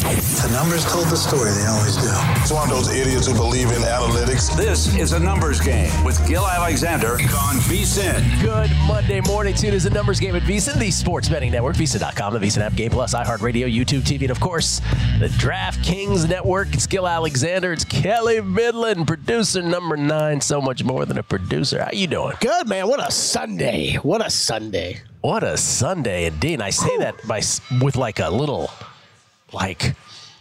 The numbers told the story, they always do. It's one of those idiots who believe in analytics. This is a numbers game with Gill Alexander on VSIN. Good Monday morning. Tune is a numbers game at VSIN, the sports betting network, VSIN.com, the VSIN app, Game Plus, iHeartRadio, YouTube TV, and of course, the DraftKings network. It's Gill Alexander. It's Kelley Bydlon, producer number nine. So much more than a producer. How you doing? Good, man. What a Sunday. What a Sunday. What a Sunday indeed. I say that by with like a little, like,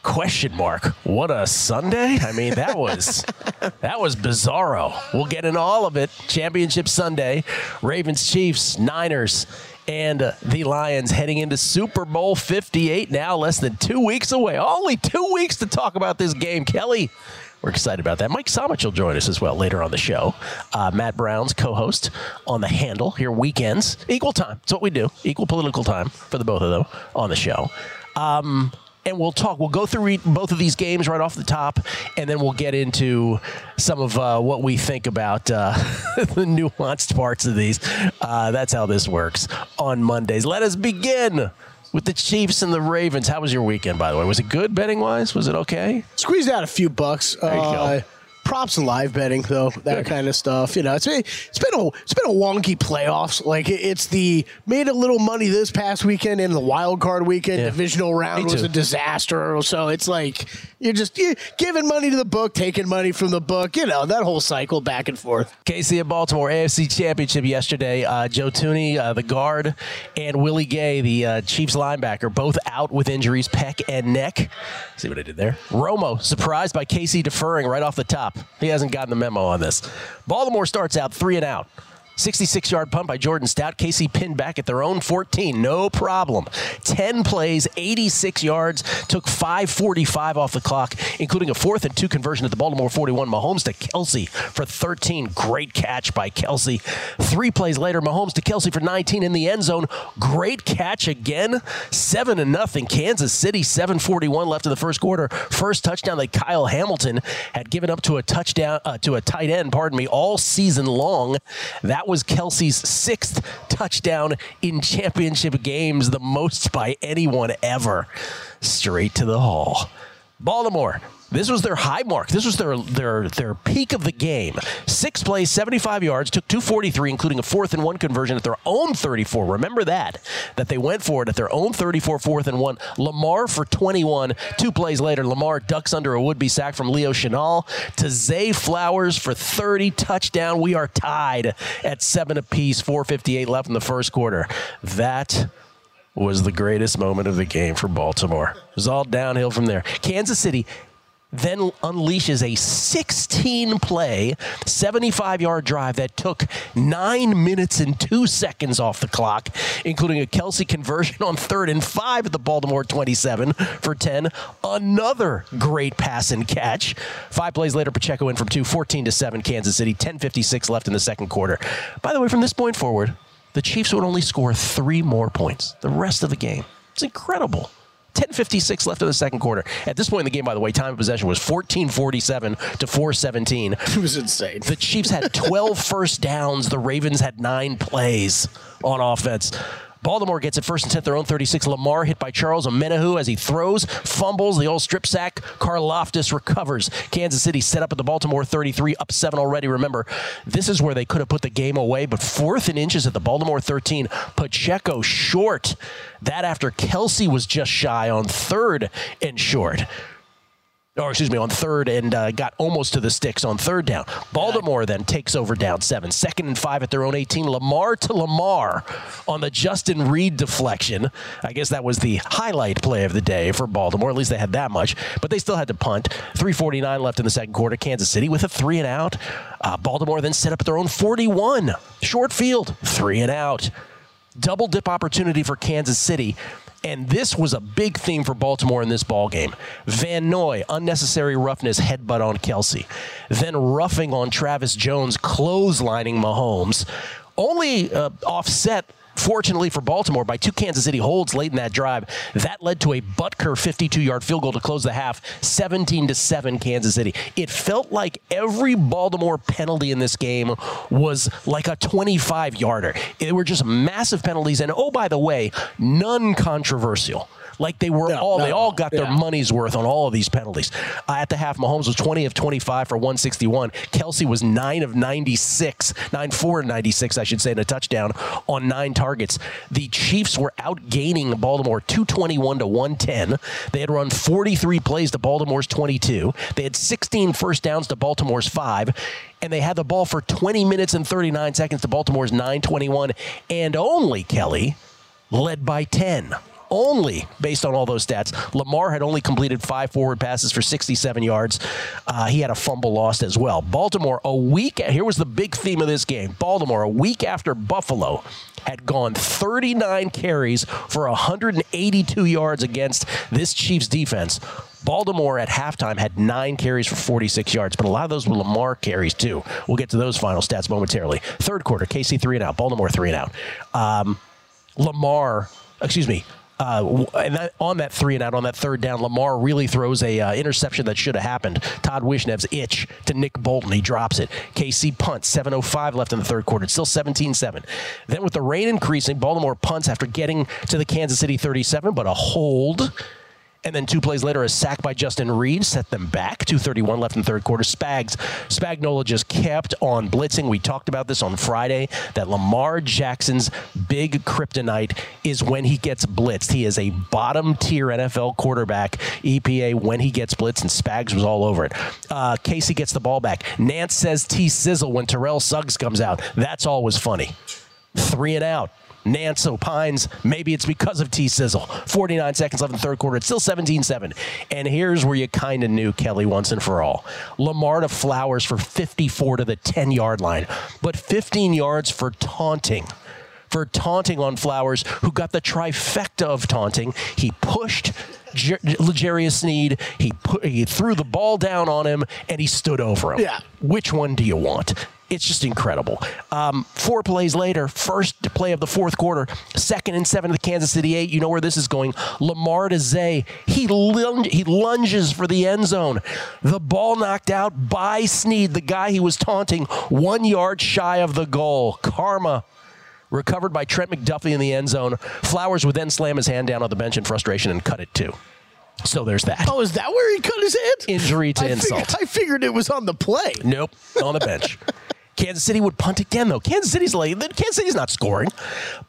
question mark. What a Sunday! I mean, that was that was bizarro. We'll get into all of it. Championship Sunday, Ravens, Chiefs, Niners. And uh, the Lions heading into Super Bowl 58 now, less than two weeks away. Only two weeks to talk about this game. Kelley, we're excited about that. Mike Somich will join us as well later on the show. Uh, Matt Brown's co host on the handle here weekends. Equal time. It's what we do. Equal political time for the both of them on the show. Um, and we'll talk. We'll go through both of these games right off the top, and then we'll get into some of uh, what we think about uh, the nuanced parts of these. Uh, that's how this works on Mondays. Let us begin with the Chiefs and the Ravens. How was your weekend, by the way? Was it good betting wise? Was it okay? Squeezed out a few bucks. There you go. Props and live betting though that kind of stuff you know it's been, it's been a it's been a wonky playoffs like it- it's the made a little money this past weekend in the wild card weekend Yeah. divisional round was a disaster so it's like you're just you're giving money to the book taking money from the book you know that whole cycle back and forth KC of Baltimore AFC Championship yesterday. Uh, Joe Thuney, uh, the guard, and Willie Gay, the uh, Chiefs linebacker, both out with injuries, pec and neck. See what I did there? Romo surprised by KC deferring right off the top. He hasn't gotten the memo on this. Baltimore starts out three and out. 66 yard punt by Jordan Stout. Casey pinned back at their own 14. No problem. 10 plays, 86 yards. Took 5.45 off the clock, including a fourth and two conversion at the Baltimore 41. Mahomes to Kelce for 13. Great catch by Kelce. Three plays later, Mahomes to Kelce for 19 in the end zone. Great catch again. 7 to nothing. Kansas City, 7.41 left in the first quarter. First touchdown that Kyle Hamilton had given up to a touchdown, uh, to a tight end, pardon me, all season long. That was Kelce's sixth touchdown in championship games, the most by anyone ever. Straight to the hall. Baltimore. This was their high mark. This was their their their peak of the game. Six plays, 75 yards, took 243, including a fourth and one conversion at their own 34. Remember that, that they went for it at their own 34, fourth and one. Lamar for 21. Two plays later, Lamar ducks under a would-be sack from Leo Chenal to Zay Flowers for 30 touchdown. We are tied at seven apiece, 458 left in the first quarter. That was the greatest moment of the game for Baltimore. It was all downhill from there. Kansas City then unleashes a 16 play, 75 yard drive that took nine minutes and two seconds off the clock, including a Kelce conversion on third and five at the Baltimore 27 for 10. Another great pass and catch. Five plays later, Pacheco in from two, 14 to 7, Kansas City, 10.56 left in the second quarter. By the way, from this point forward, the Chiefs would only score three more points the rest of the game. It's incredible. 10.56 left in the second quarter. At this point in the game, by the way, time of possession was 14.47 to 4.17. It was insane. The Chiefs had 12 first downs. The Ravens had nine plays on offense. Baltimore gets it first and 10, their own 36. Lamar hit by Charles Omenihu as he throws, fumbles, the old strip sack. Karlaftis recovers. Kansas City set up at the Baltimore 33, up seven already. Remember, this is where they could have put the game away, but fourth and inches at the Baltimore 13. Pacheco short. That after Kelce was just shy on third and short or excuse me, on third and uh, got almost to the sticks on third down. Baltimore then takes over down seven, second and five at their own 18. Lamar to Lamar on the Justin Reid deflection. I guess that was the highlight play of the day for Baltimore. At least they had that much, but they still had to punt. 349 left in the second quarter. Kansas City with a three and out. Uh, Baltimore then set up their own 41. Short field, three and out. Double dip opportunity for Kansas City. And this was a big theme for Baltimore in this ball game. Van Noy, unnecessary roughness, headbutt on Kelce. Then roughing on Travis Jones, clotheslining Mahomes. Only uh, offset fortunately for Baltimore, by two Kansas City holds late in that drive. That led to a Butker 52-yard field goal to close the half, 17 to 7 Kansas City. It felt like every Baltimore penalty in this game was like a 25-yarder. They were just massive penalties and oh by the way, none controversial. Like they were No, all no, they all got their money's worth on all of these penalties. Uh, at the half, Mahomes was 20 of 25 for 161. Kelce was 9 of 96, 9 4 of 96, I should say, in a touchdown on nine targets. The Chiefs were outgaining Baltimore 221 to 110. They had run 43 plays to Baltimore's 22. They had 16 first downs to Baltimore's 5 and they had the ball for 20 minutes and 39 seconds to Baltimore's 921 and only Kelley led by 10 only based on all those stats. Lamar had only completed five forward passes for 67 yards. Uh, he had a fumble lost as well. Baltimore, a week, here was the big theme of this game. Baltimore, a week after Buffalo, had gone 39 carries for 182 yards against this Chiefs defense. Baltimore at halftime had nine carries for 46 yards, but a lot of those were Lamar carries too. We'll get to those final stats momentarily. Third quarter, KC three and out, Baltimore three and out. Um, Lamar, excuse me, uh, and that, on that three and out, on that third down, Lamar really throws a uh, interception that should have happened. Todd Wishnev's itch to Nick Bolton. He drops it. KC punts. 7.05 left in the third quarter. It's still 17 7. Then, with the rain increasing, Baltimore punts after getting to the Kansas City 37, but a hold. And then two plays later, a sack by Justin Reid set them back. 2.31 left in third quarter. Spags, Spagnuolo just kept on blitzing. We talked about this on Friday that Lamar Jackson's big kryptonite is when he gets blitzed. He is a bottom tier NFL quarterback, EPA, when he gets blitzed, and Spags was all over it. Uh, Casey gets the ball back. Nantz says T sizzle when Terrell Suggs comes out. That's always funny. Three and out. Nantz opines maybe it's because of T Sizzle. 49 seconds left in the third quarter. It's still 17 7. And here's where you kind of knew Kelley once and for all. Lamar to Flowers for 54 to the 10 yard line, but 15 yards for taunting. For taunting on Flowers, who got the trifecta of taunting. He pushed Jer- L'Jarius Sneed, he, put, he threw the ball down on him, and he stood over him. Yeah. Which one do you want? It's just incredible. Um, four plays later, first play of the fourth quarter, second and seven to the Kansas City eight. You know where this is going. Lamar to Zay. He, lung- he lunges for the end zone. The ball knocked out by Sneed, the guy he was taunting, one yard shy of the goal. Karma recovered by Trent McDuffie in the end zone. Flowers would then slam his hand down on the bench in frustration and cut it too. So there's that. Oh, is that where he cut his hand? Injury to I fig- insult. I figured it was on the play. Nope, on the bench. Kansas City would punt again, though. Kansas City's like Kansas City's not scoring,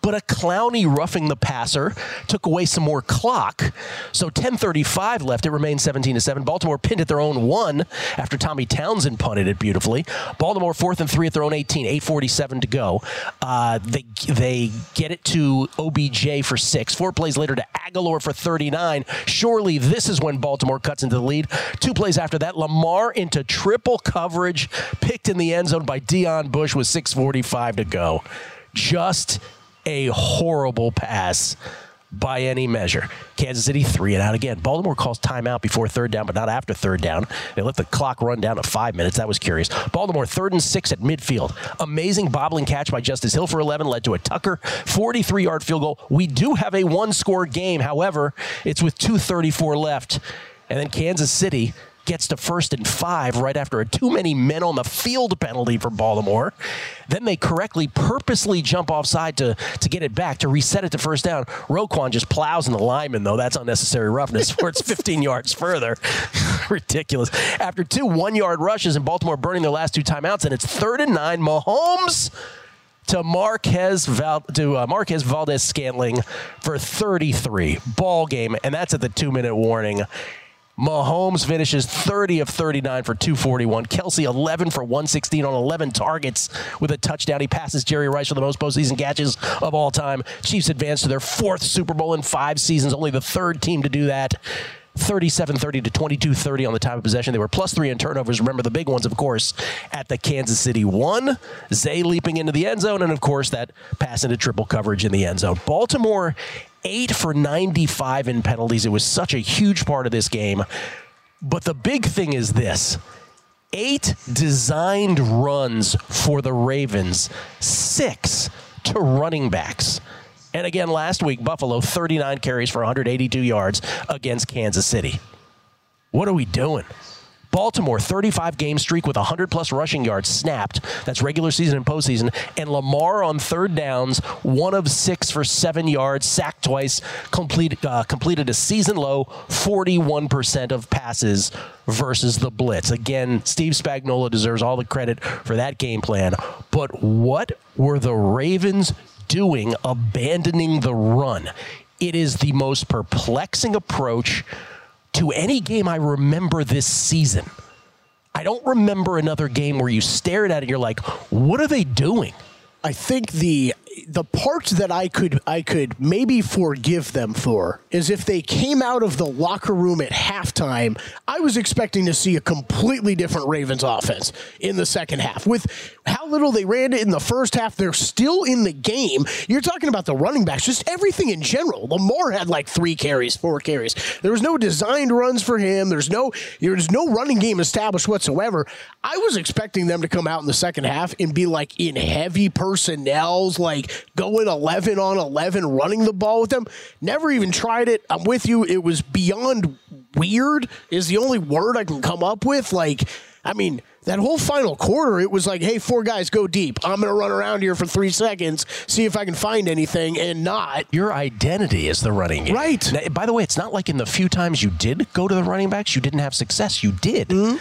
but a Clowney roughing the passer took away some more clock. So 10:35 left. It remained 17 to seven. Baltimore pinned at their own one after Tommy Townsend punted it beautifully. Baltimore fourth and three at their own 18. 8:47 to go. Uh, they they get it to OBJ for six. Four plays later to Agholor for 39. Surely this is when Baltimore cuts into the lead. Two plays after that, Lamar into triple coverage, picked in the end zone by Deon Bush with 6:45 to go. Just a horrible pass by any measure. Kansas City three and out again. Baltimore calls timeout before third down, but not after third down. They let the clock run down to five minutes. That was curious. Baltimore third and six at midfield. Amazing bobbling catch by Justice Hill for 11 led to a Tucker 43 yard field goal. We do have a one score game. However, it's with 234 left. And then Kansas City gets to first and five right after a too many men on the field penalty for Baltimore. Then they correctly, purposely jump offside to, to get it back, to reset it to first down. Roquan just plows in the lineman, though. That's unnecessary roughness where it's 15 yards further. Ridiculous. After two one yard rushes and Baltimore burning their last two timeouts, and it's third and nine, Mahomes to Marquez Val- to uh, Marquez Valdes-Scantling for 33 ball game, and that's at the two minute warning. Mahomes finishes 30 of 39 for 241. Kelce 11 for 116 on 11 targets with a touchdown. He passes Jerry Rice for the most postseason catches of all time. Chiefs advance to their fourth Super Bowl in five seasons, only the third team to do that. 37 30 to 22 30 on the time of possession. They were plus three in turnovers. Remember the big ones, of course, at the Kansas City one. Zay leaping into the end zone, and of course, that pass into triple coverage in the end zone. Baltimore, eight for 95 in penalties. It was such a huge part of this game. But the big thing is this eight designed runs for the Ravens, six to running backs. And again, last week, Buffalo, 39 carries for 182 yards against Kansas City. What are we doing? Baltimore, 35 game streak with 100 plus rushing yards snapped. That's regular season and postseason. And Lamar on third downs, one of six for seven yards, sacked twice, complete, uh, completed a season low 41% of passes versus the blitz. Again, Steve Spagnuolo deserves all the credit for that game plan. But what were the Ravens doing abandoning the run? It is the most perplexing approach to any game I remember this season. I don't remember another game where you stared at it and you're like, what are they doing? I think the the part that I could I could maybe forgive them for is if they came out of the locker room at halftime. I was expecting to see a completely different Ravens offense in the second half. With how little they ran in the first half, they're still in the game. You're talking about the running backs, just everything in general. Lamar had like three carries, four carries. There was no designed runs for him. There's no there's no running game established whatsoever. I was expecting them to come out in the second half and be like in heavy personnels, like going 11 on 11, running the ball with them. Never even tried it. I'm with you. It was beyond weird, is the only word I can come up with. Like, I mean, that whole final quarter, it was like, hey, four guys go deep. I'm going to run around here for three seconds, see if I can find anything, and not. Your identity is the running game. Right. Now, by the way, it's not like in the few times you did go to the running backs, you didn't have success. You did. Mm-hmm.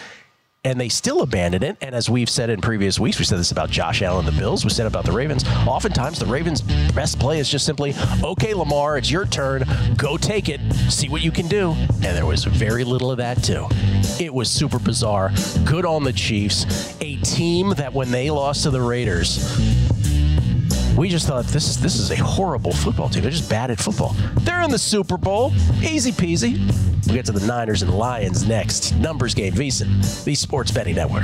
And they still abandoned it. And as we've said in previous weeks, we said this about Josh Allen, the Bills. We said about the Ravens. Oftentimes, the Ravens' best play is just simply, okay, Lamar, it's your turn. Go take it. See what you can do. And there was very little of that, too. It was super bizarre. Good on the Chiefs. A team that, when they lost to the Raiders, we just thought this is this is a horrible football team. They're just bad at football. They're in the Super Bowl, easy peasy. We'll get to the Niners and Lions next. Numbers game, VSiN, the Sports Betting Network.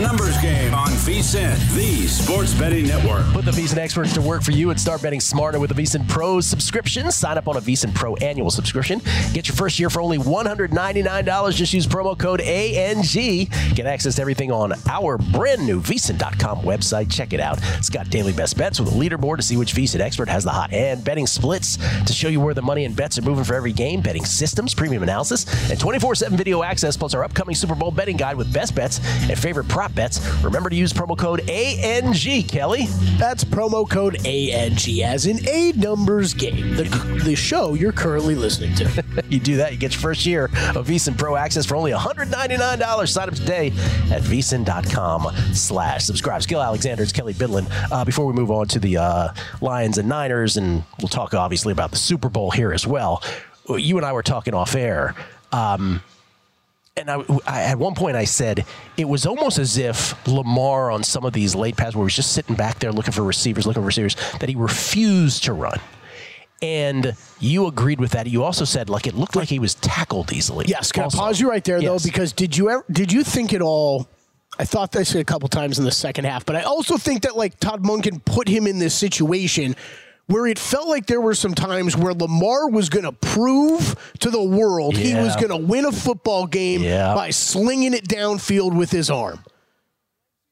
Numbers game on VSIN, the sports betting network. Put the VSIN experts to work for you and start betting smarter with the VSIN Pro subscription. Sign up on a VSIN Pro annual subscription. Get your first year for only $199. Just use promo code ANG. Get access to everything on our brand new VSIN.com website. Check it out. It's got daily best bets with a leaderboard to see which VSIN expert has the hot hand, betting splits to show you where the money and bets are moving for every game, betting systems, premium analysis, and 24 7 video access, plus our upcoming Super Bowl betting guide with best bets and favorite prop bets. Remember to use promo code ANG, Kelley. That's promo code ANG, as in a numbers game, the, the show you're currently listening to. you do that, you get your first year of VSIN Pro access for only $199. Sign up today at VSIN.com slash subscribe. Gill Alexander, it's Kelley Bydlon. Uh, before we move on to the uh, Lions and Niners, and we'll talk obviously about the Super Bowl here as well, you and I were talking off air. Um, and I, I, at one point I said it was almost as if Lamar on some of these late passes where he was just sitting back there looking for receivers, looking for receivers, that he refused to run. And you agreed with that. You also said like it looked like he was tackled easily. Yes, can also. I pause you right there Yes. though? Because did you ever did you think at all? I thought this a couple times in the second half, but I also think that like Todd Monken put him in this situation where it felt like there were some times where Lamar was going to prove to the world he was going to win a football game Yeah. by slinging it downfield with his arm.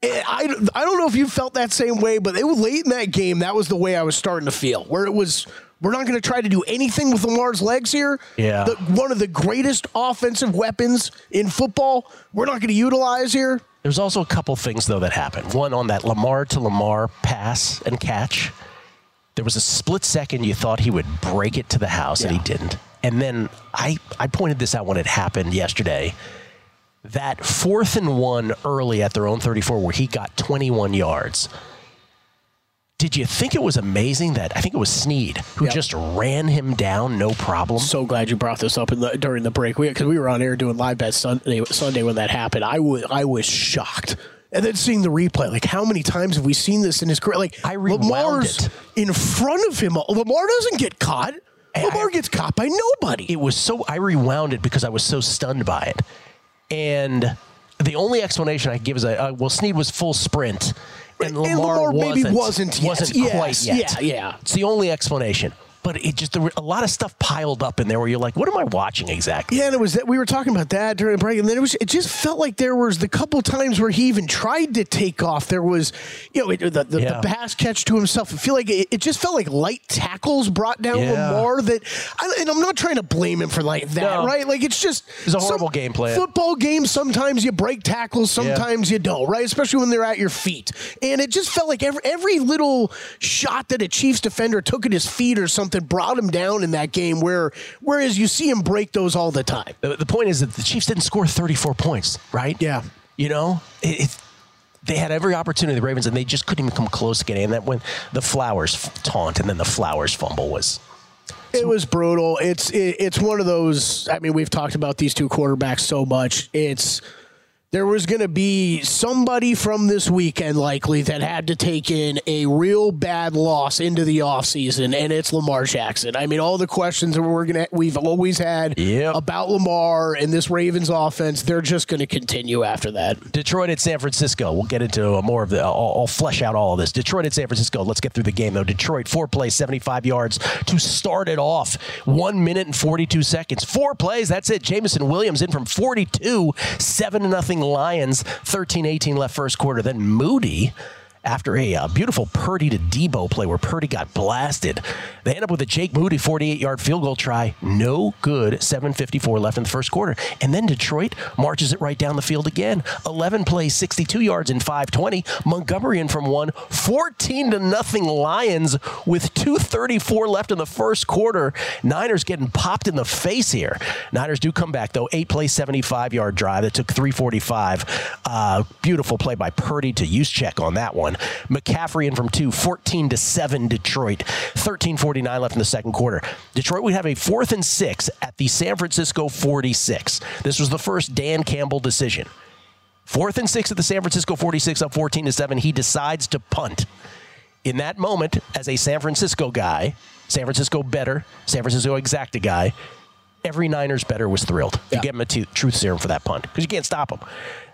Eh, I, I don't know if you felt that same way, but it was late in that game. That was the way I was starting to feel, where it was, we're not going to try to do anything with Lamar's legs here. Yeah. The, one of the greatest offensive weapons in football, we're not going to utilize here. There's also a couple things though that happened. One on that Lamar to Lamar pass and catch. There was a split second you thought he would break it to the house, and he didn't. And then I I pointed this out when it happened yesterday. That fourth and one early at their own 34, where he got 21 yards. Did you think it was amazing that I think it was Sneed who Yep. just ran him down, no problem? So glad you brought this up in the, during the break because we, were on air doing live bet Sunday, Sunday when that happened. I was I was shocked. And then seeing the replay, like how many times have we seen this in his career? Like I rewound Lamar's it. in front of him. Lamar doesn't get caught. Lamar gets caught by nobody. it was so I rewound it because I was so stunned by it. And the only explanation I give is uh, well, Sneed was full sprint, and And Lamar, Lamar maybe wasn't, wasn't yet. wasn't Yes, quite yet. yeah, yeah. It's the only explanation. But it just there were a lot of stuff piled up in there where you're like, what am I watching exactly? Yeah, and it was that we were talking about that during the break, and then it was it just felt like there was the couple times where he even tried to take off. There was, you know, it, the, the, Yeah. the pass catch to himself. I feel like it, it just felt like light tackles brought down Yeah. Lamar. That, I, and I'm not trying to blame him for like that, No. right? Like it's just it's a horrible game plan. Football games, sometimes you break tackles, sometimes you don't, right? Especially when they're at your feet. And it just felt like every every little shot that a Chiefs defender took at his feet or something brought him down in that game. Where whereas you see him break those all the time. The, the point is that the Chiefs didn't score 34 points, right? Yeah. You know, it, it, they had every opportunity, the Ravens, and they just couldn't even come close to getting. And that when the Flowers taunt and then the Flowers fumble was It was brutal. It's it, it's one of those. I mean, we've talked about these two quarterbacks so much. It's there was going to be somebody from this weekend likely that had to take in a real bad loss into the offseason, and it's Lamar Jackson. I mean, all the questions that we're gonna we've always had Yep. about Lamar and this Ravens offense, they're just going to continue after that. Detroit at San Francisco. We'll get into uh, more of the. I'll, I'll flesh out all of this. Detroit at San Francisco. Let's get through the game though. Detroit four plays, 75 yards to start it off. One minute and 42 seconds. Four plays. That's it. Jameson Williams in from 42. Seven to nothing Lions. 13-18 left first quarter. Then Moody after a uh, beautiful Purdy to Deebo play where Purdy got blasted. They end up with a Jake Moody 48 yard field goal try. No good. 7.54 left in the first quarter. And then Detroit marches it right down the field again. 11 plays, 62 yards in 520. Montgomery in from one. 14 to nothing Lions with 2.34 left in the first quarter. Niners getting popped in the face here. Niners do come back, though. Eight play, 75 yard drive that took 345. Uh, beautiful play by Purdy to Juszczyk on that one. McCaffrey in from two, 14 to 7 Detroit. 13.49 left in the second quarter. Detroit would have a fourth and six at the San Francisco 46. This was the first Dan Campbell decision. Fourth and six at the San Francisco 46, up 14 to 7. He decides to punt. In that moment, as a San Francisco guy, San Francisco better, San Francisco exacta guy, every Niners better was thrilled. You get him a t- truth serum for that punt because you can't stop him.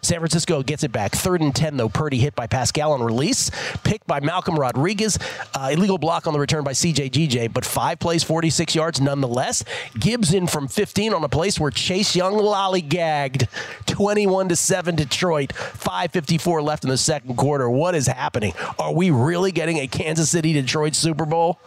San Francisco gets it back. Third and 10, though. Purdy hit by Pascal on release. Picked by Malcolm Rodriguez. Uh, illegal block on the return by CJ GJ, but five plays, 46 yards nonetheless. Gibbs in from 15 on a place where Chase Young lollygagged. 21 to 7 Detroit. 5.54 left in the second quarter. What is happening? Are we really getting a Kansas City Detroit Super Bowl?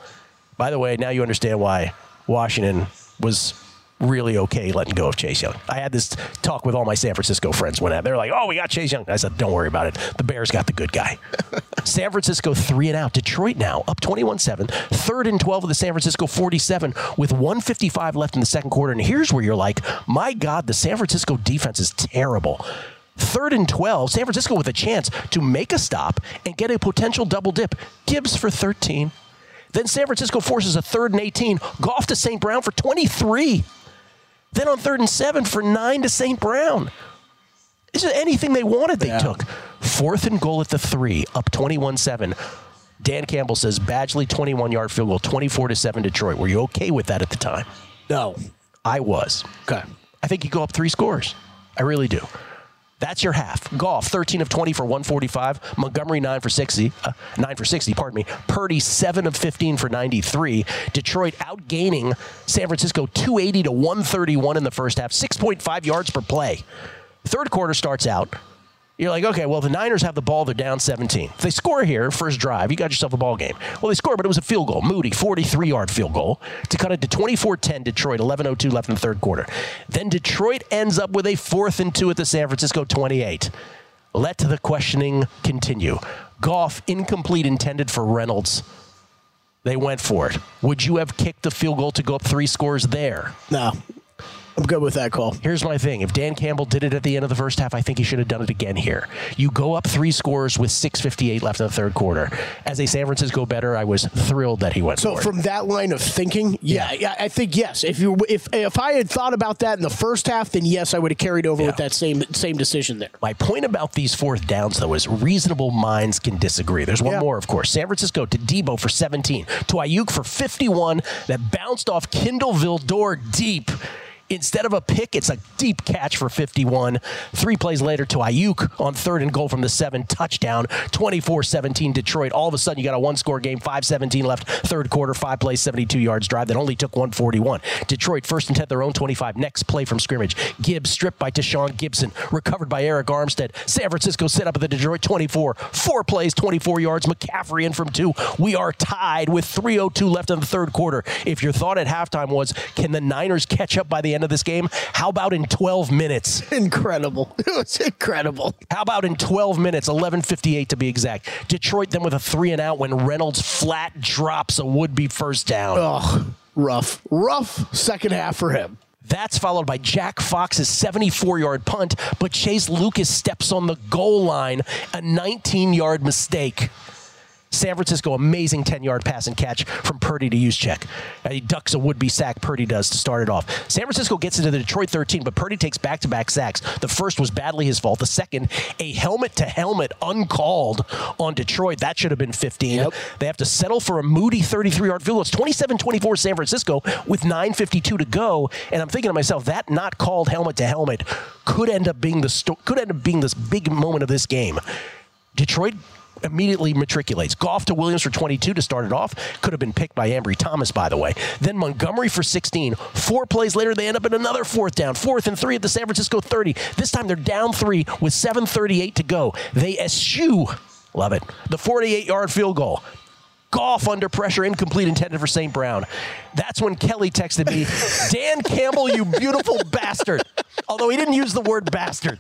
By the way, now you understand why Washington was really okay letting go of Chase Young. I had this talk with all my San Francisco friends when they're like, "Oh, we got Chase Young." I said, "Don't worry about it. The Bears got the good guy." San Francisco three and out. Detroit now up 21-7. Third and 12 of the San Francisco 47 with 155 left in the second quarter. And here's where you're like, "My God, the San Francisco defense is terrible." Third and 12, San Francisco with a chance to make a stop and get a potential double dip. Gibbs for 13. Then San Francisco forces a third and 18. Goff to St. Brown for 23. Then on third and seven for nine to St. Brown. Is it anything they wanted, they Yeah. took. Fourth and goal at the three, up 21 7. Dan Campbell says Badgley 21 yard field goal, 24 to 7 Detroit. Were you okay with that at the time? No. I was. Okay. I think you go up three scores. I really do. That's your half. Goff, 13 of 20 for 145. Montgomery, 9 for 60. Uh, 9 for 60, pardon me. Purdy, 7 of 15 for 93. Detroit outgaining San Francisco 280 to 131 in the first half. 6.5 yards per play. Third quarter starts out. You're like, okay, well, the Niners have the ball. They're down 17. If they score here, first drive, you got yourself a ball game. Well, they score, but it was a field goal. Moody, 43 yard field goal to cut it to 24 10 Detroit, 11.02 left in the third quarter. Then Detroit ends up with a fourth and two at the San Francisco 28. Let the questioning continue. Goff, incomplete, intended for Reynolds. They went for it. Would you have kicked the field goal to go up three scores there? No. I'm good with that call. Here's my thing. If Dan Campbell did it at the end of the first half, I think he should have done it again here. You go up three scores with 6.58 left in the third quarter. As a San Francisco better, I was thrilled that he went So for it. from that line of thinking, yeah, yeah, I think yes. If you if if I had thought about that in the first half, then yes, I would have carried over with that same same decision there. My point about these fourth downs, though, is reasonable minds can disagree. There's one Yeah. more, of course. San Francisco to Deebo for 17, to Aiyuk for 51, that bounced off Kindle Vildor deep. Instead of a pick, it's a deep catch for 51. Three plays later to Aiyuk on third and goal from the seven, touchdown, 24 17 Detroit. All of a sudden, you got a one score game, 5 17 left, third quarter, five plays, 72 yards drive that only took 141. Detroit first and 10, their own 25. Next play from scrimmage. Gibbs stripped by Deshaun Gibson, recovered by Arik Armstead. San Francisco set up at the Detroit 24. Four plays, 24 yards. McCaffrey in from two. We are tied with 3.02 left in the third quarter. If your thought at halftime was, can the Niners catch up by the end of this game? How about in 12 minutes? Incredible. It was incredible. How about in 12 minutes, 11:58 to be exact? Detroit then with a three and out when Reynolds flat drops a would-be first down. Oh, rough, rough second half for him. That's followed by Jack Fox's 74-yard punt, but Chase Lucas steps on the goal line, a 19-yard mistake. San Francisco, amazing 10 yard pass and catch from Purdy to Juszczyk. He ducks a would be sack, Purdy does to start it off. San Francisco gets into the Detroit 13, but Purdy takes back to back sacks. The first was badly his fault. The second, a helmet to helmet uncalled on Detroit. That should have been 15. Yep. They have to settle for a moody 33 yard field goal. It's 27 24 San Francisco with 9.52 to go. And I'm thinking to myself, that not called helmet to helmet could end up being the sto- could end up being this big moment of this game. Detroit immediately matriculates. Goff to Williams for 22 to start it off. Could have been picked by Ambry Thomas, by the way. Then Montgomery for 16. Four plays later, they end up in another fourth down. Fourth and three at the San Francisco 30. This time they're down three with 7.38 to go. They eschew Love it. The 48 yard field goal. Goff under pressure, incomplete, intended for St. Brown. That's when Kelley texted me, Dan Campbell, you beautiful bastard. Although he didn't use the word bastard.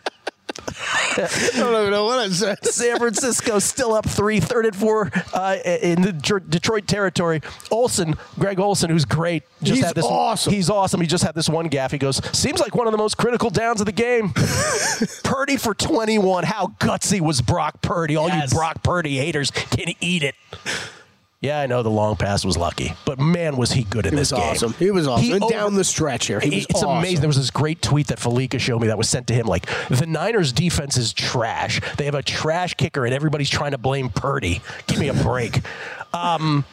I don't even know what I said. San Francisco still up three, third and four uh, in the Detroit territory. Olsen, Greg Olsen, who's great. Just He's had this awesome. He's awesome. He just had this one gaff. He goes, seems like one of the most critical downs of the game. Purdy for 21. How gutsy was Brock Purdy? All Yes. you Brock Purdy haters can eat it. Yeah, I know the long pass was lucky, but man, was he good in He this was game. awesome. He was awesome. And over- down the stretch here, he was it's awesome. amazing. There was this great tweet that Falika showed me that was sent to him. Like the Niners' defense is trash. They have a trash kicker, and everybody's trying to blame Purdy. Give me a break. Um,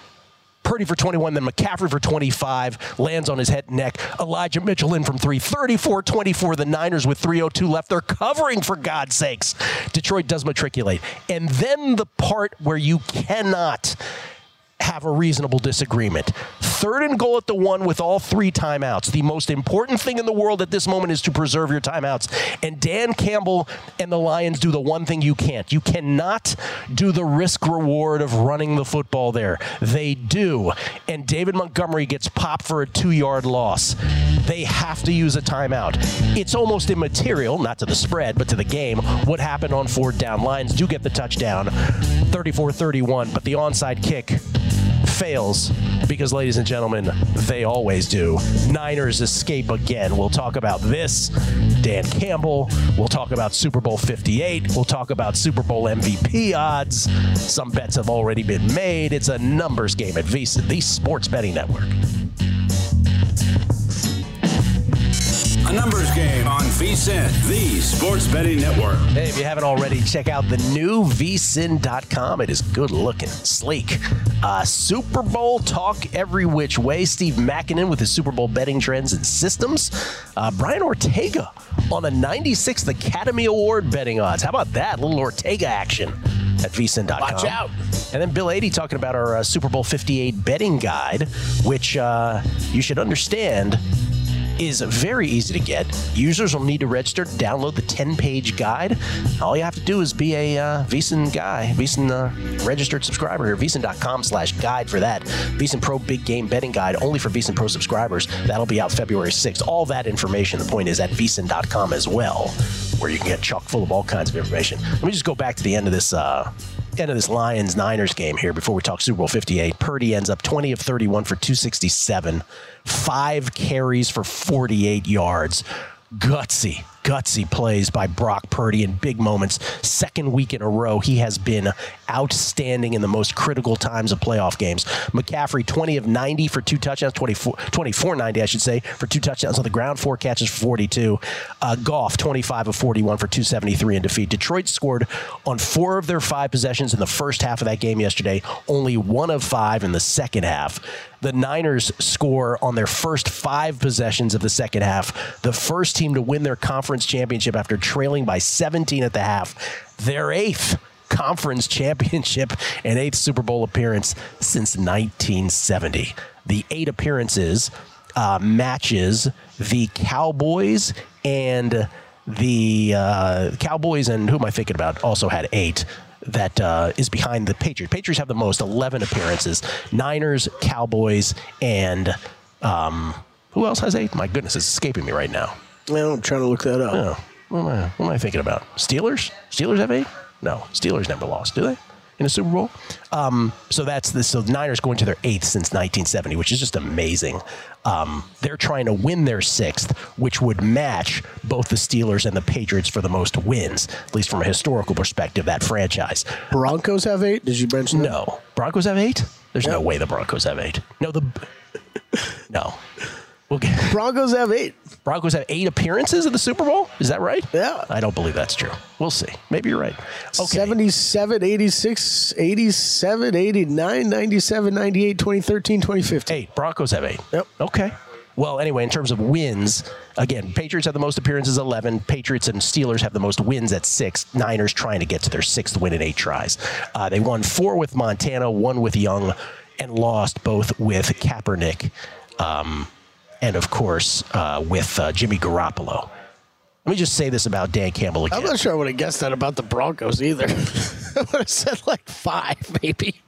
Purdy for 21, then McCaffrey for 25, lands on his head and neck. Elijah Mitchell in from three, 34 24. The Niners with 3.02 left. They're covering, for God's sakes. Detroit does matriculate. And then the part where you cannot have a reasonable disagreement. Third and goal at the one with all three timeouts. The most important thing in the world at this moment is to preserve your timeouts. And Dan Campbell and the Lions do the one thing you can't. You cannot do the risk reward of running the football there. They do. And David Montgomery gets popped for a two yard loss. They have to use a timeout. It's almost immaterial, not to the spread, but to the game, what happened on fourth down. Lions do get the touchdown 34 31, but the onside kick fails because, ladies and gentlemen, they always do. Niners escape again. We'll talk about this. Dan Campbell. We'll talk about Super Bowl 58. We'll talk about Super Bowl MVP odds. Some bets have already been made. It's a numbers game at VSIN, the sports betting network. A numbers game on VSIN, the sports betting network. Hey, if you haven't already, check out the new vsin.com. It is good looking, sleek. Uh, Super Bowl talk every which way. Steve Makinen with his Super Bowl betting trends and systems. Uh, Brian Ortega on the 96th Academy Award betting odds. How about that? little Ortega action at vsin.com. Watch out. And then Bill 80 talking about our uh, Super Bowl 58 betting guide, which uh, you should understand is very easy to get. Users will need to register, to download the 10 page guide. All you have to do is be a uh, VSIN guy, VSIN uh, registered subscriber here, VSIN.com slash guide for that. VSIN Pro Big Game Betting Guide, only for VSIN Pro subscribers. That'll be out February 6th. All that information, the point is at VSIN.com as well, where you can get chock full of all kinds of information. Let me just go back to the end of this. Uh, End of this Lions Niners game here before we talk Super Bowl 58. Purdy ends up 20 of 31 for 267, five carries for 48 yards. Gutsy, gutsy plays by Brock Purdy in big moments. Second week in a row, he has been outstanding in the most critical times of playoff games. McCaffrey, 20 of 90 for two touchdowns, 24, 24 90, I should say, for two touchdowns on the ground, four catches for 42. Uh, Goff, 25 of 41 for 273 in defeat. Detroit scored on four of their five possessions in the first half of that game yesterday, only one of five in the second half. The Niners score on their first five possessions of the second half, the first team to win their conference championship after trailing by 17 at the half. Their eighth conference championship and eighth Super Bowl appearance since 1970. The eight appearances uh, matches the Cowboys and the uh, Cowboys and who am I thinking about also had eight. That uh, is behind the Patriots. Patriots have the most, 11 appearances. Niners, Cowboys, and um, who else has eight? My goodness, it's escaping me right now. Well, I'm trying to look that up. Oh, what am I, what am I thinking about? Steelers? Steelers have eight? No, Steelers never lost, do they? In a Super Bowl? Um, so that's the so the Niners going to their eighth since 1970, which is just amazing. Um, they're trying to win their sixth, which would match both the Steelers and the Patriots for the most wins, at least from a historical perspective. That franchise. Broncos have eight. Did you mention that? No, Broncos have eight. There's no way the Broncos have eight. No, the no. We'll get, Broncos have eight. Broncos have eight appearances in the Super Bowl. Is that right? Yeah. I don't believe that's true. We'll see. Maybe you're right. Okay. 77, 86, 87, 89, 97, 98, 2013, 2015. Eight. Broncos have eight. Yep. Okay. Well, anyway, in terms of wins, again, Patriots have the most appearances, 11. Patriots and Steelers have the most wins at six. Niners trying to get to their sixth win in eight tries. Uh, they won four with Montana, one with Young, and lost both with Kaepernick um, and, of course, uh, with uh, Jimmy Garoppolo. Let me just say this about Dan Campbell again. I'm not sure I would have guessed that about the Broncos either. I would have said like five, maybe.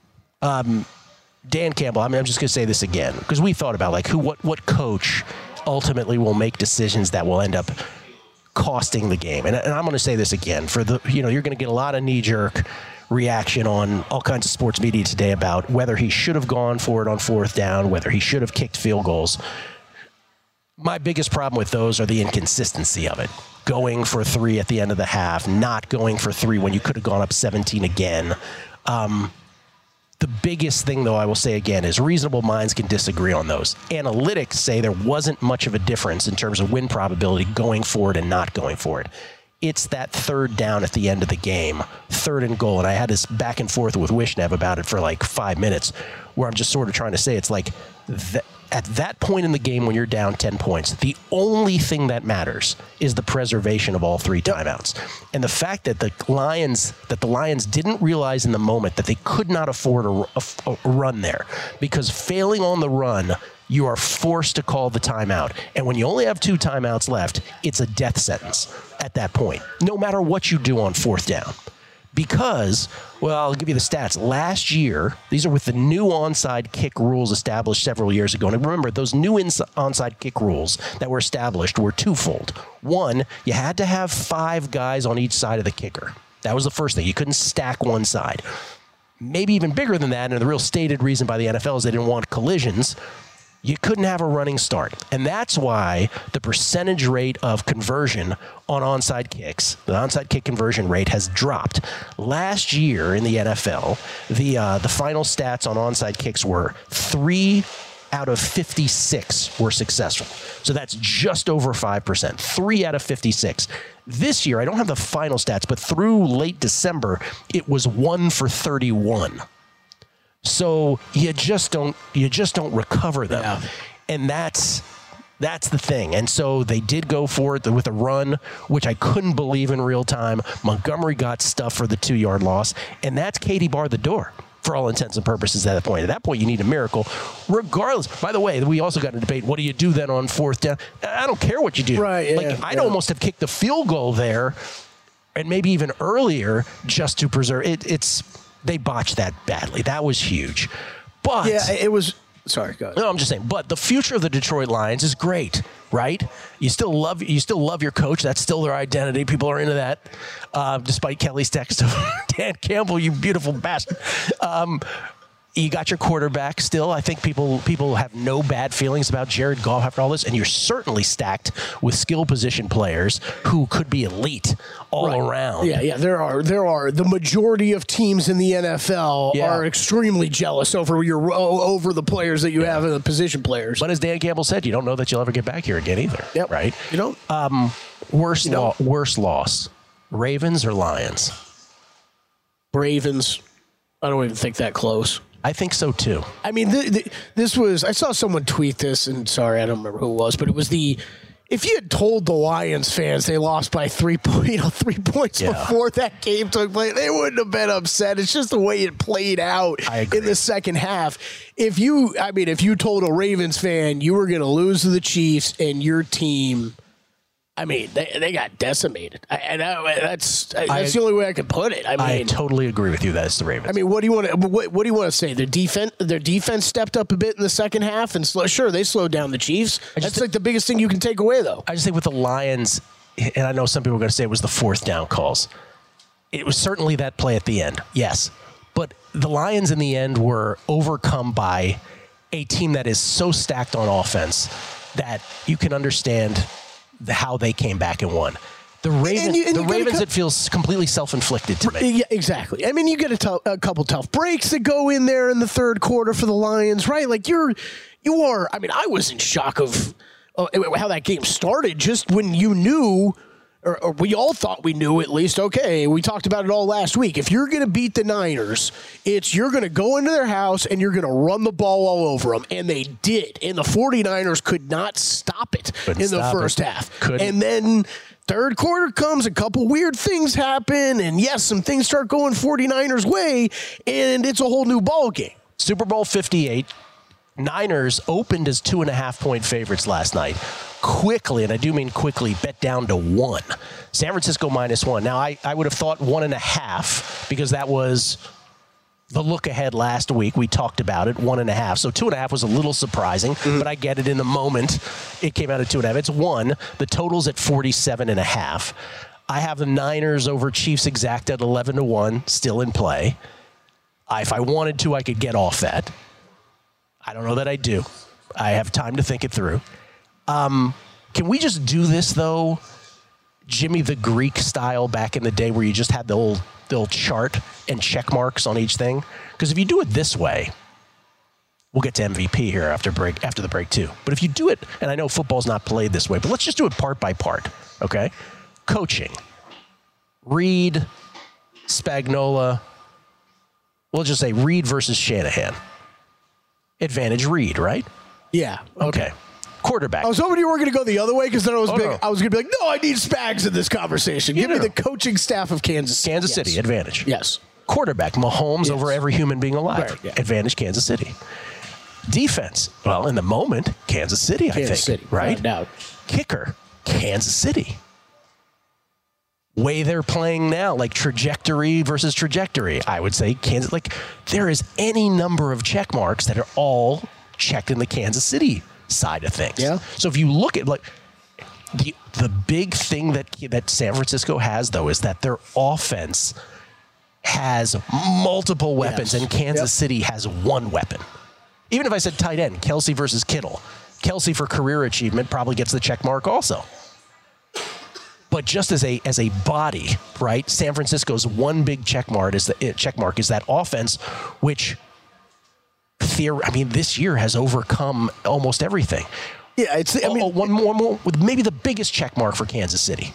Dan Campbell, I mean, I'm just going to say this again because we thought about like who, what, what coach ultimately will make decisions that will end up costing the game. And, and I'm going to say this again for the, you know, you're going to get a lot of knee jerk reaction on all kinds of sports media today about whether he should have gone for it on fourth down, whether he should have kicked field goals. My biggest problem with those are the inconsistency of it. Going for three at the end of the half, not going for three when you could have gone up 17 again. Um, the biggest thing, though, I will say again, is reasonable minds can disagree on those. Analytics say there wasn't much of a difference in terms of win probability going for it and not going for it. It's that third down at the end of the game, third and goal. And I had this back and forth with Wishnev about it for like five minutes, where I'm just sort of trying to say it's like at that point in the game when you're down 10 points, the only thing that matters is the preservation of all three timeouts. And the fact that the Lions that the Lions didn't realize in the moment that they could not afford a, a- a run there because failing on the run you are forced to call the timeout. And when you only have two timeouts left, it's a death sentence at that point, no matter what you do on fourth down because, well, I'll give you the stats. Last year, these are with the new onside kick rules established several years ago. And remember, those new ins- onside kick rules that were established were twofold. One, you had to have five guys on each side of the kicker. That was the first thing. You couldn't stack one side. Maybe even bigger than that, and the real stated reason by the NFL is they didn't want collisions you couldn't have a running start. And that's why the percentage rate of conversion on onside kicks, the onside kick conversion rate has dropped. Last year in the NFL, the uh, the final stats on onside kicks were 3 out of 56 were successful. So that's just over 5%. 3 out of 56. This year, I don't have the final stats, but through late December, it was 1 for 31. So you just don't you just don't recover them, and that's that's the thing. And so they did go for it with a run, which I couldn't believe in real time. Montgomery got stuff for the two yard loss, and that's Katie barred the door. For all intents and purposes, at that point, at that point, you need a miracle. Regardless, by the way, we also got a debate. What do you do then on fourth down? I don't care what you do. Right, yeah, like I'd yeah. almost have kicked the field goal there and maybe even earlier just to preserve it. It's they botched that badly. That was huge. But Yeah, it was. Sorry, go ahead. no, I'm just saying. But the future of the Detroit Lions is great, right? You still love you still love your coach. That's still their identity. People are into that, uh, despite Kelley's text of Dan Campbell, you beautiful bastard. Um, you got your quarterback still. I think people people have no bad feelings about Jared Goff after all this, and you're certainly stacked with skill position players who could be elite all Right. around. Yeah, yeah. There are there are the majority of teams in the NFL Yeah. are extremely jealous over your over the players that you have in the position players. But as Dan Campbell said, you don't know that you'll ever get back here again either. Yep. Right? You don't. Um, worst, You lo- worst loss, Ravens or Lions? Ravens. I don't even think that close. I think so too. I mean, th- th- this was. I saw someone tweet this, and sorry, I don't remember who it was, but it was the. If you had told the Lions fans they lost by three, po- you know, three points Yeah. before that game took place, they wouldn't have been upset. It's just the way it played out in the second half. If you, I mean, if you told a Ravens fan you were going to lose to the Chiefs and your team, I mean, they, they got decimated. I, and I, that's that's I- the only way I could put it. I mean, I totally agree with you. That it's the Ravens. I mean, what do you want to what, what do you want to say? Their defense, their defense stepped up a bit in the second half, and slow, sure they slowed down the Chiefs. That's thi- like the biggest thing you can take away, though. I just think with the Lions, and I know some people are going to say it was the fourth down calls. It was certainly that play at the end, yes. But the Lions in the end were overcome by a team that is so stacked on offense that you can understand the, how they came back and won. The Ravens, you- and the Ravens, co- it feels completely self-inflicted to me. Yeah, exactly. I mean, you get a, couple tough breaks that go in there in the third quarter for the Lions, right? Like you're, you are. I mean, I was in shock of uh, how that game started. Just when you knew, or, or we all thought we knew at least. Okay, we talked about it all last week. If you're going to beat the Niners, it's you're going to go into their house and you're going to run the ball all over them, and they did. And the 49ers could not stop it Couldn't in the stop it. first half. Couldn't. And then third quarter comes, a couple weird things happen, and yes, some things start going 49ers way, and it's a whole new ball game. Super Bowl 58, Niners opened as two and a half point favorites last night. Quickly, and I do mean quickly, bet down to one. San Francisco minus one. Now, I, I would have thought one and a half because that was the look ahead last week. We talked about it, one and a half. So two and a half was a little surprising, Mm-hmm. but I get it in the moment. It came out at two and a half. It's one. The total's at 47 and a half. I have the Niners over Chiefs exact at 11 to 1, still in play. I, if I wanted to, I could get off that. I don't know that I do. I have time to think it through. Um, can we just do this though, Jimmy the Greek style back in the day, where you just had the old the old chart and check marks on each thing? Because if you do it this way, we'll get to MVP here after break after the break too. But if you do it, and I know football's not played this way, but let's just do it part by part. Okay, coaching, Reid, Spagnuolo. We'll just say Reid versus Shanahan. Advantage Reid, right? Yeah. Okay. Quarterback. Oh, I was hoping you were going to go the other way because then I was Oh, big, no. I was going to be like, no, I need Spags in this conversation. Give me no. the coaching staff of Kansas City. Kansas City, Yes. advantage. Yes. Quarterback, Mahomes over every human being alive. Right, yeah. Advantage, Kansas City. Defense, well, in the moment, Kansas City, I Kansas think. City, right? Now. Kicker, Kansas City. Way they're playing now, like trajectory versus trajectory, I would say Kansas. Like there is any number of check marks that are all checked in the Kansas City side of things. Yeah. So if you look at like the the big thing that that San Francisco has though is that their offense has multiple weapons Yes. and Kansas Yep. City has one weapon. Even if I said tight end, Kelce versus Kittle, Kelce for career achievement probably gets the check mark also. But just as a as a body, right? San Francisco's one big check mark is the eh, check mark is that offense, which theor- I mean, this year has overcome almost everything. Yeah, it's. I Oh, mean, oh, one more, more with maybe the biggest check mark for Kansas City.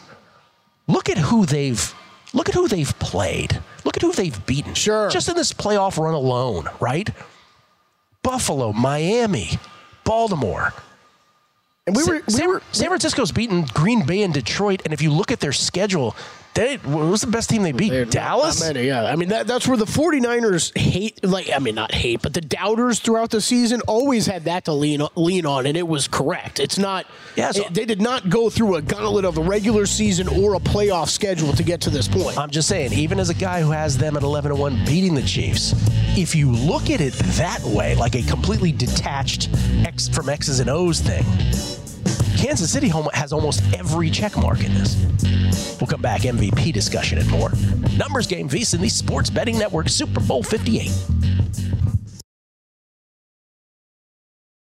Look at who they've look at who they've played. Look at who they've beaten. Sure. Just in this playoff run alone, right? Buffalo, Miami, Baltimore. And we were, we San, were, San Francisco's beaten Green Bay and Detroit, and if you look at their schedule, they, what was the best team they beat? They're not- Dallas. not many, yeah. I mean, that, that's where the 49ers hate, like, I mean, not hate, but the doubters throughout the season always had that to lean, lean on, and it was correct. It's not, Yeah, so- it- they did not go through a gauntlet of a regular season or a playoff schedule to get to this point. I'm just saying, even as a guy who has them at 11 1 beating the Chiefs, if you look at it that way, like a completely detached X from X's and O's thing, Kansas City home has almost every check mark in this. We'll come back, MVP discussion and more. Numbers game, VSIN, the Sports Betting Network, Super Bowl 58.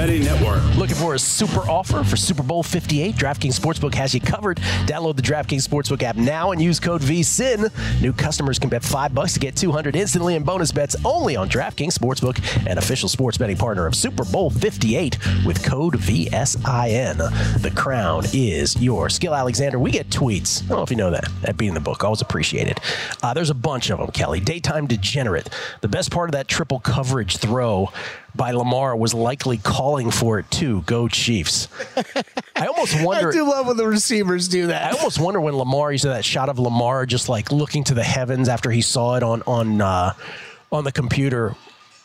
Betting Network. Looking for a super offer for Super Bowl 58? DraftKings Sportsbook has you covered. Download the DraftKings Sportsbook app now and use code VSIN. New customers can bet 5 bucks to get 200 instantly in bonus bets only on DraftKings Sportsbook, an official sports betting partner of Super Bowl 58 with code VSIN. The crown is yours. Gill Alexander, we get tweets. I don't know if you know that. At being the book, always appreciated. Uh, there's a bunch of them, Kelley. Daytime degenerate. The best part of that triple coverage throw by Lamar was likely calling for it too. Go Chiefs. I almost wonder. I do love when the receivers do that. I almost wonder when Lamar, you saw that shot of Lamar just like looking to the heavens after he saw it on on uh, on the computer.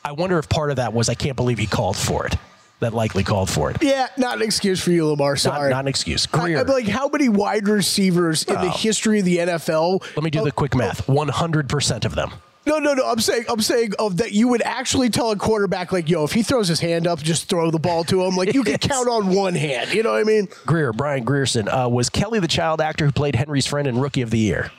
I wonder if part of that was I can't believe he called for it. That likely called for it. Yeah, not an excuse for you, Lamar. Sorry, not, not an excuse. I, Greer. I'm like, how many wide receivers in the Oh. history of the NFL? Let me do the quick math. One hundred percent of them. No, no, no. I'm saying, I'm saying of that you would actually tell a quarterback like, yo, if he throws his hand up, just throw the ball to him. Like you can Yes. count on one hand. You know what I mean? Greer, Brian Grierson, uh, was Kelley the child actor who played Henry's friend in Rookie of the Year?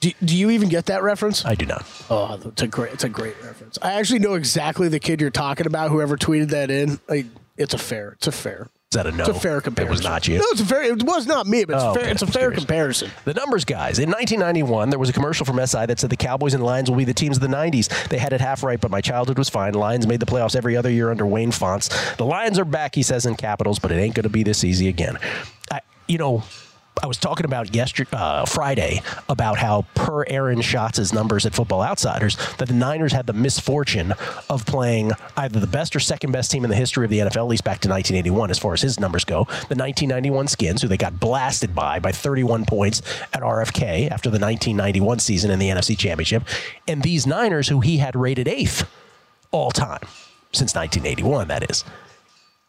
Do, do you even get that reference? I do not. Oh, it's a great, it's a great reference. I actually know exactly the kid you're talking about. Whoever tweeted that in, like, it's a fair, it's a fair, Is that a no? it's a fair comparison. It was not you. No, it's a fair. It was not me, but it's Oh, a fair. okay. It's a fair curious. comparison. The numbers, guys. In 1991, there was a commercial from SI that said the Cowboys and Lions will be the teams of the 90s. They had it half right, but my childhood was fine. Lions made the playoffs every other year under Wayne Fontes. The Lions are back, he says in capitals, but it ain't going to be this easy again. I, you know, I was talking about yesterday, uh, Friday, about how per Aaron Schatz' numbers at Football Outsiders, that the Niners had the misfortune of playing either the best or second best team in the history of the NFL, at least back to 1981, as far as his numbers go. The 1991 Skins, who they got blasted by by 31 points at RFK after the 1991 season in the NFC Championship, and these Niners, who he had rated eighth all time since 1981, that is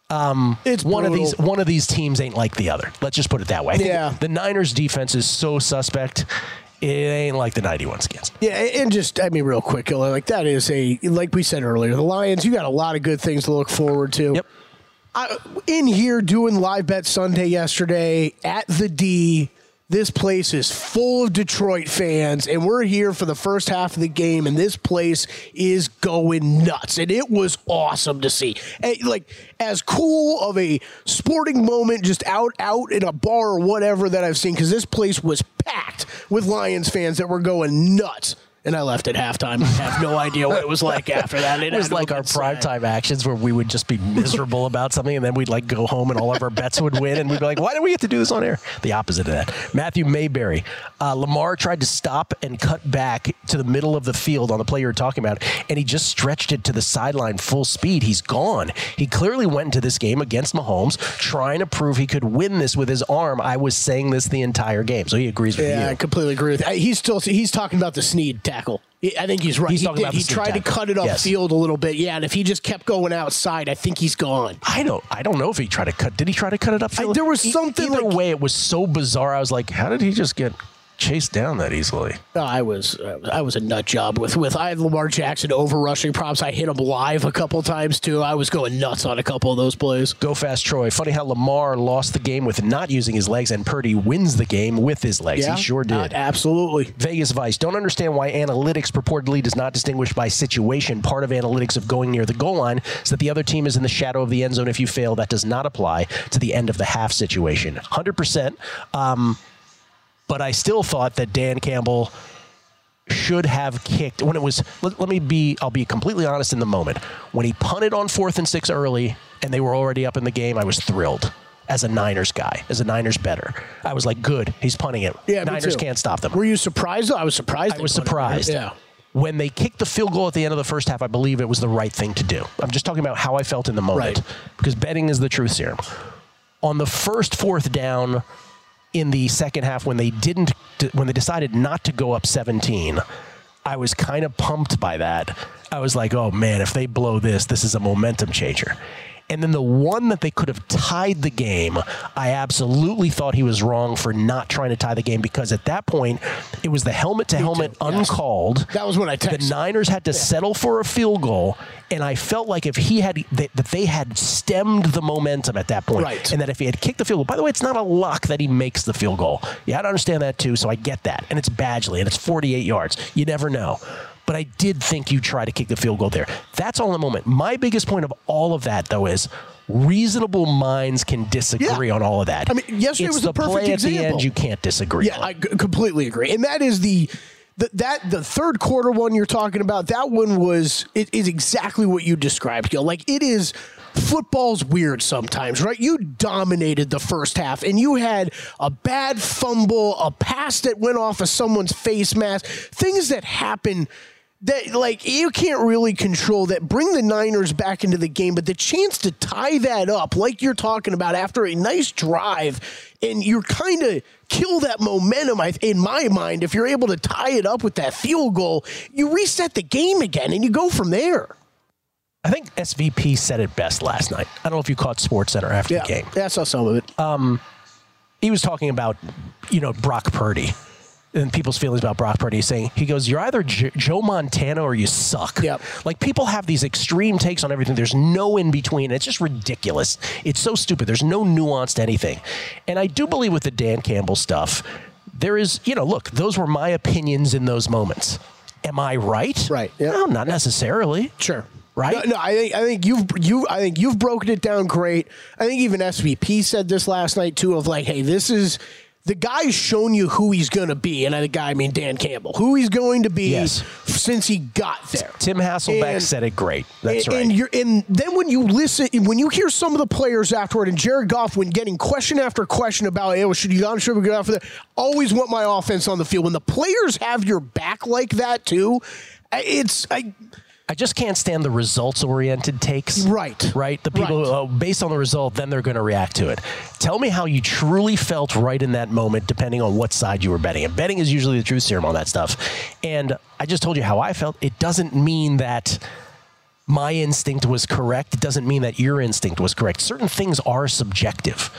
Um, it's one of these one of these teams ain't like the other. Let's just put it that way. I think Yeah. The Niners defense is so suspect. It ain't like the 91 skins. Yeah, and just I mean, real quick, like that is a like we said earlier, the Lions. You got a lot of good things to look forward to. Yep. I, in here doing live bet Sunday yesterday at the D. This place is full of Detroit fans, and we're here for the first half of the game, and this place is going nuts. And it was awesome to see. And, like as cool of a sporting moment, just out out in a bar or whatever that I've seen, because this place was packed with Lions fans that were going nuts. And I left at halftime. I have no idea what it was like after that. It was like our been sad. primetime actions where we would just be miserable about something and then we'd like go home and all of our bets would win and we'd be like, why did we get to do this on air? The opposite of that. Matthew Mayberry. Uh, Lamar tried to stop and cut back to the middle of the field on the play you were talking about and he just stretched it to the sideline full speed. He's gone. He clearly went into this game against Mahomes trying to prove he could win this with his arm. I was saying this the entire game. So he agrees with me. Yeah, you. I completely agree with. He's still he's talking about the Sneed tackle. He- I think he's right. He's he he tried to cut it Yes. upfield a little bit. Yeah, and if he just kept going outside, I think he's gone. I don't. I don't know if he tried to cut. Did he try to cut it up? I- there was something Either like- way, it was so bizarre. I was like, how did he just get chased down that easily? No, I was I was- a nut job with with I had Lamar Jackson over rushing props. I hit him live a couple times too. I was going nuts on a couple of those plays. Go fast, Troy. Funny how Lamar lost the game with not using his legs, and Purdy wins the game with his legs. Yeah, he sure did. Uh, absolutely. Vegas Vice. Don't understand why analytics purportedly does not distinguish by situation. Part of analytics of going near the goal line is that the other team is in the shadow of the end zone. If you fail, that does not apply to the end of the half situation. 100%. Um, but I still thought that Dan Campbell should have kicked when it was let, let me be I'll be completely honest in the moment when he punted on fourth and six early and they were already up in the game I was thrilled as a Niners guy as a Niners better I was like good he's punting it Yeah, Niners can't stop them Were you surprised? I was surprised. I was put it surprised. Yeah. When they kicked the field goal at the end of the first half, I believe it was the right thing to do. I'm just talking about how I felt in the moment Right. because betting is the truth serum. On the first fourth down in the second half, when they didn't, when they decided not to go up 17, I was kind of pumped by that. I was like, oh man, if they blow this, this is a momentum changer. And then the one that they could have tied the game, I absolutely thought he was wrong for not trying to tie the game because at that point, it was the helmet to helmet yes. uncalled. That was when I texted. The. Niners had to settle for a field goal, and I felt like if he had that, that they had stemmed the momentum at that point, Right. and that if he had kicked the field goal. By the way, it's not a lock that he makes the field goal. You had to understand that too, so I get that, and it's Badgley, and it's 48 yards. You never know. But I did think you try to kick the field goal there. That's all in the moment. My biggest point of all of that, though, is reasonable minds can disagree Yeah. on all of that. I mean, yesterday it's was a the perfect play at the example. end you can't disagree Yeah, on. I g- completely agree. And that is the, the that the third quarter one you're talking about. That one was it is exactly what you described, Gill. Like it is. Football's weird sometimes, right? You dominated the first half and you had a bad fumble, a pass that went off of someone's face mask, things that happen that like you can't really control that bring the Niners back into the game, but the chance to tie that up, like you're talking about, after a nice drive, and you're kind of kill that momentum. I- In my mind, if you're able to tie it up with that field goal, you reset the game again, and you go from there. I think SVP said it best last night. I don't know if you caught SportsCenter after Yeah, the game. yeah, I saw some of it. Um, he was talking about, you know, Brock Purdy and people's feelings about Brock Purdy. Saying he goes, "You're either J- Joe Montana or you suck." Yep. Like people have these extreme takes on everything. There's no in between. It's just ridiculous. It's so stupid. There's no nuance to anything. And I do believe with the Dan Campbell stuff, there is, you know, look, those were my opinions in those moments. Am I right? Right, yeah. No, not necessarily. Sure. Right? No, no, I think I think you've you I think you've broken it down great. I think even SVP said this last night too of like, hey, this is the guy's shown you who he's going to be, and the guy I mean Dan Campbell, who he's going to be Yes. since he got there. Tim Hasselbeck And- said it great. That's and, right. And you're and then when you listen, when you hear some of the players afterward, and Jared Goff, when getting question after question about, hey, well, should you on, should we go out for that? Always want my offense on the field. When the players have your back like that too, it's I. I just can't stand the results oriented takes. Right. Right? The people, Right. uh, based on the result, then they're going to react to it. Tell me how you truly felt right in that moment, depending on what side you were betting. And betting is usually the truth serum on that stuff. And I just told you how I felt. It doesn't mean that my instinct was correct. It doesn't mean that your instinct was correct. Certain things are subjective.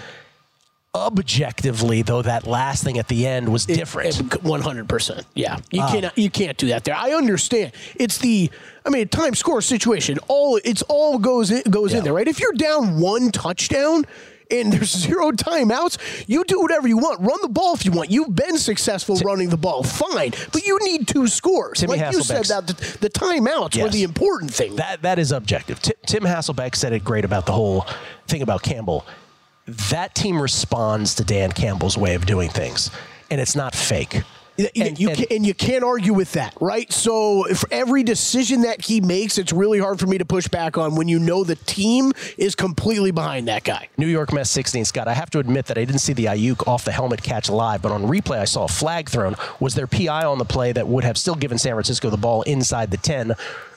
Objectively, though, that last thing at the end was different. One hundred percent. Yeah, you Ah. can't you can't do that there. I understand. It's the I mean time score situation. All it's all goes in, goes Yeah. in there, right? If you're down one touchdown. And there's zero timeouts. You do whatever you want. Run the ball if you want. You've been successful running the ball, fine. But you need two scores. Timmy like you said, that the, the timeouts were the important thing. That that is objective. Ti- Tim Hasselbeck said it great about the whole thing about Campbell. That team responds to Dan Campbell's way of doing things, and it's not fake. And, you can, and you can't argue with that, right? So for every decision that he makes, it's really hard for me to push back on when you know the team is completely behind that guy. New York Mets 16, Scott. I have to admit that I didn't see the Aiyuk off the helmet catch live, but on replay I saw a flag thrown. Was there PI on the play that would have still given San Francisco the ball inside the 10?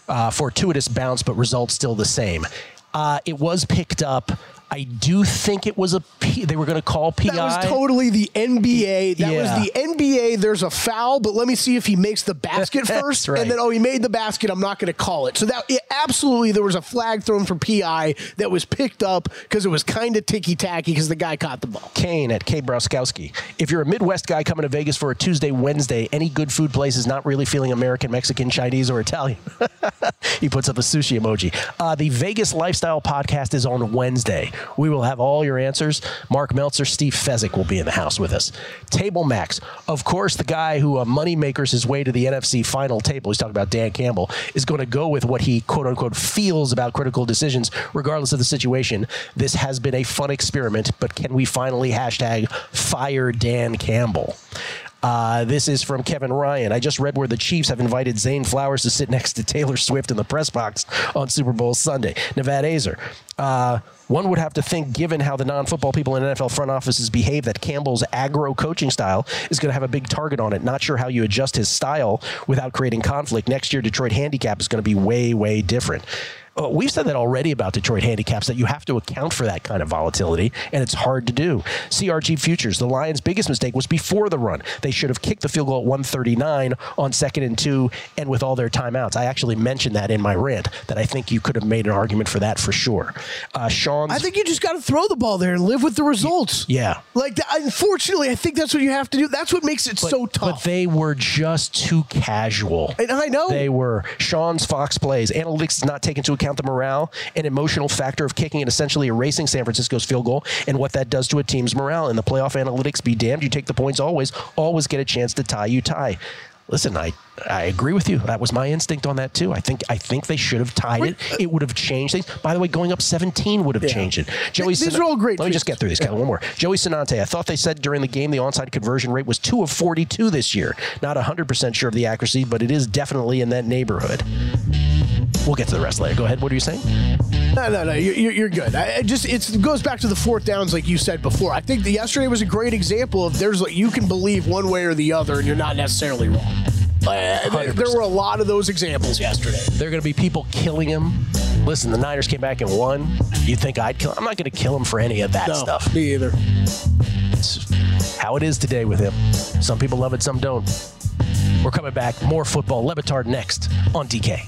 Uh, fortuitous bounce, but result still the same. Uh, it was picked up. I do think it was a P. They were going to call PI. That was totally the NBA. That Yeah. was the NBA. There's a foul, but let me see if he makes the basket first. right. And then, oh, he made the basket. I'm not going to call it. So that it, absolutely, there was a flag thrown for PI that was picked up because it was kind of ticky tacky because the guy caught the ball. Kane at K Broskowski. If you're a Midwest guy coming to Vegas for a Tuesday, Wednesday, any good food place is not really feeling American, Mexican, Chinese, or Italian. he puts up a sushi emoji. Uh, the Vegas Lifestyle Podcast is on Wednesday. We will have all your answers. Mark Meltzer, Steve Fezzik will be in the house with us. Table Max, of course, the guy who uh, money makers his way to the NFC final table. He's talking about Dan Campbell is going to go with what he quote unquote feels about critical decisions, regardless of the situation. This has been a fun experiment, but can we finally hashtag fire Dan Campbell? Uh, this is from Kevin Ryan. I just read where the Chiefs have invited Zane Flowers to sit next to Taylor Swift in the press box on Super Bowl Sunday. Nevada Azer. Uh, one would have to think, given how the non football people in NFL front offices behave, that Campbell's aggro coaching style is going to have a big target on it. Not sure how you adjust his style without creating conflict. Next year, Detroit handicap is going to be way, way different. Uh, we've said that already about Detroit handicaps that you have to account for that kind of volatility, and it's hard to do. CRG futures. The Lions' biggest mistake was before the run. They should have kicked the field goal at 139 on second and two, and with all their timeouts. I actually mentioned that in my rant that I think you could have made an argument for that for sure. Uh, Sean's. I think you just got to throw the ball there and live with the results. Yeah. Like, unfortunately, I think that's what you have to do. That's what makes it so tough. But they were just too casual. and I know. They were. Sean's Fox plays. Analytics not take into account the morale and emotional factor of kicking and essentially erasing San Francisco's field goal and what that does to a team's morale. In the playoff analytics, be damned, you take the points always, always get a chance to tie, you tie. Listen, I I agree with you. That was my instinct on that too. I think I think they should have tied it. Uh, it would have changed things. By the way, going up 17 would have changed it. Joey, These are all great Let me just get through these. Kevin. One more. Joey Sinante. I thought they said during the game the onside conversion rate was two of 42 this year. Not 100 percent sure of the accuracy, but it is definitely in that neighborhood. We'll get to the rest later. Go ahead. What are you saying? No, no, no. You're, you're good. I, I just it's, it goes back to the fourth downs, like you said before. I think the yesterday was a great example of there's like you can believe one way or the other, and you're not necessarily wrong. Uh, there, were a lot of those examples yesterday. There are going to be people killing him. Listen, the Niners came back and won. You think I'd kill? I'm not going to kill him for any of that No, stuff. Me either. It's how it is today with him. Some people love it, some don't. We're coming back. More football. LeBatard next on DK.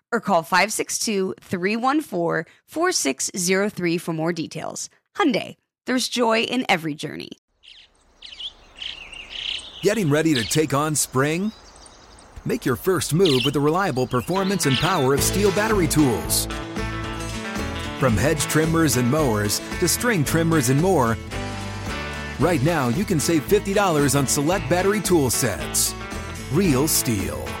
or call 562-314-4603 for more details. Hyundai, there's joy in every journey. Getting ready to take on spring? Make your first move with the reliable performance and power of STIHL battery tools. From hedge trimmers and mowers to string trimmers and more, right now you can save $50 on select battery tool sets. Real STIHL.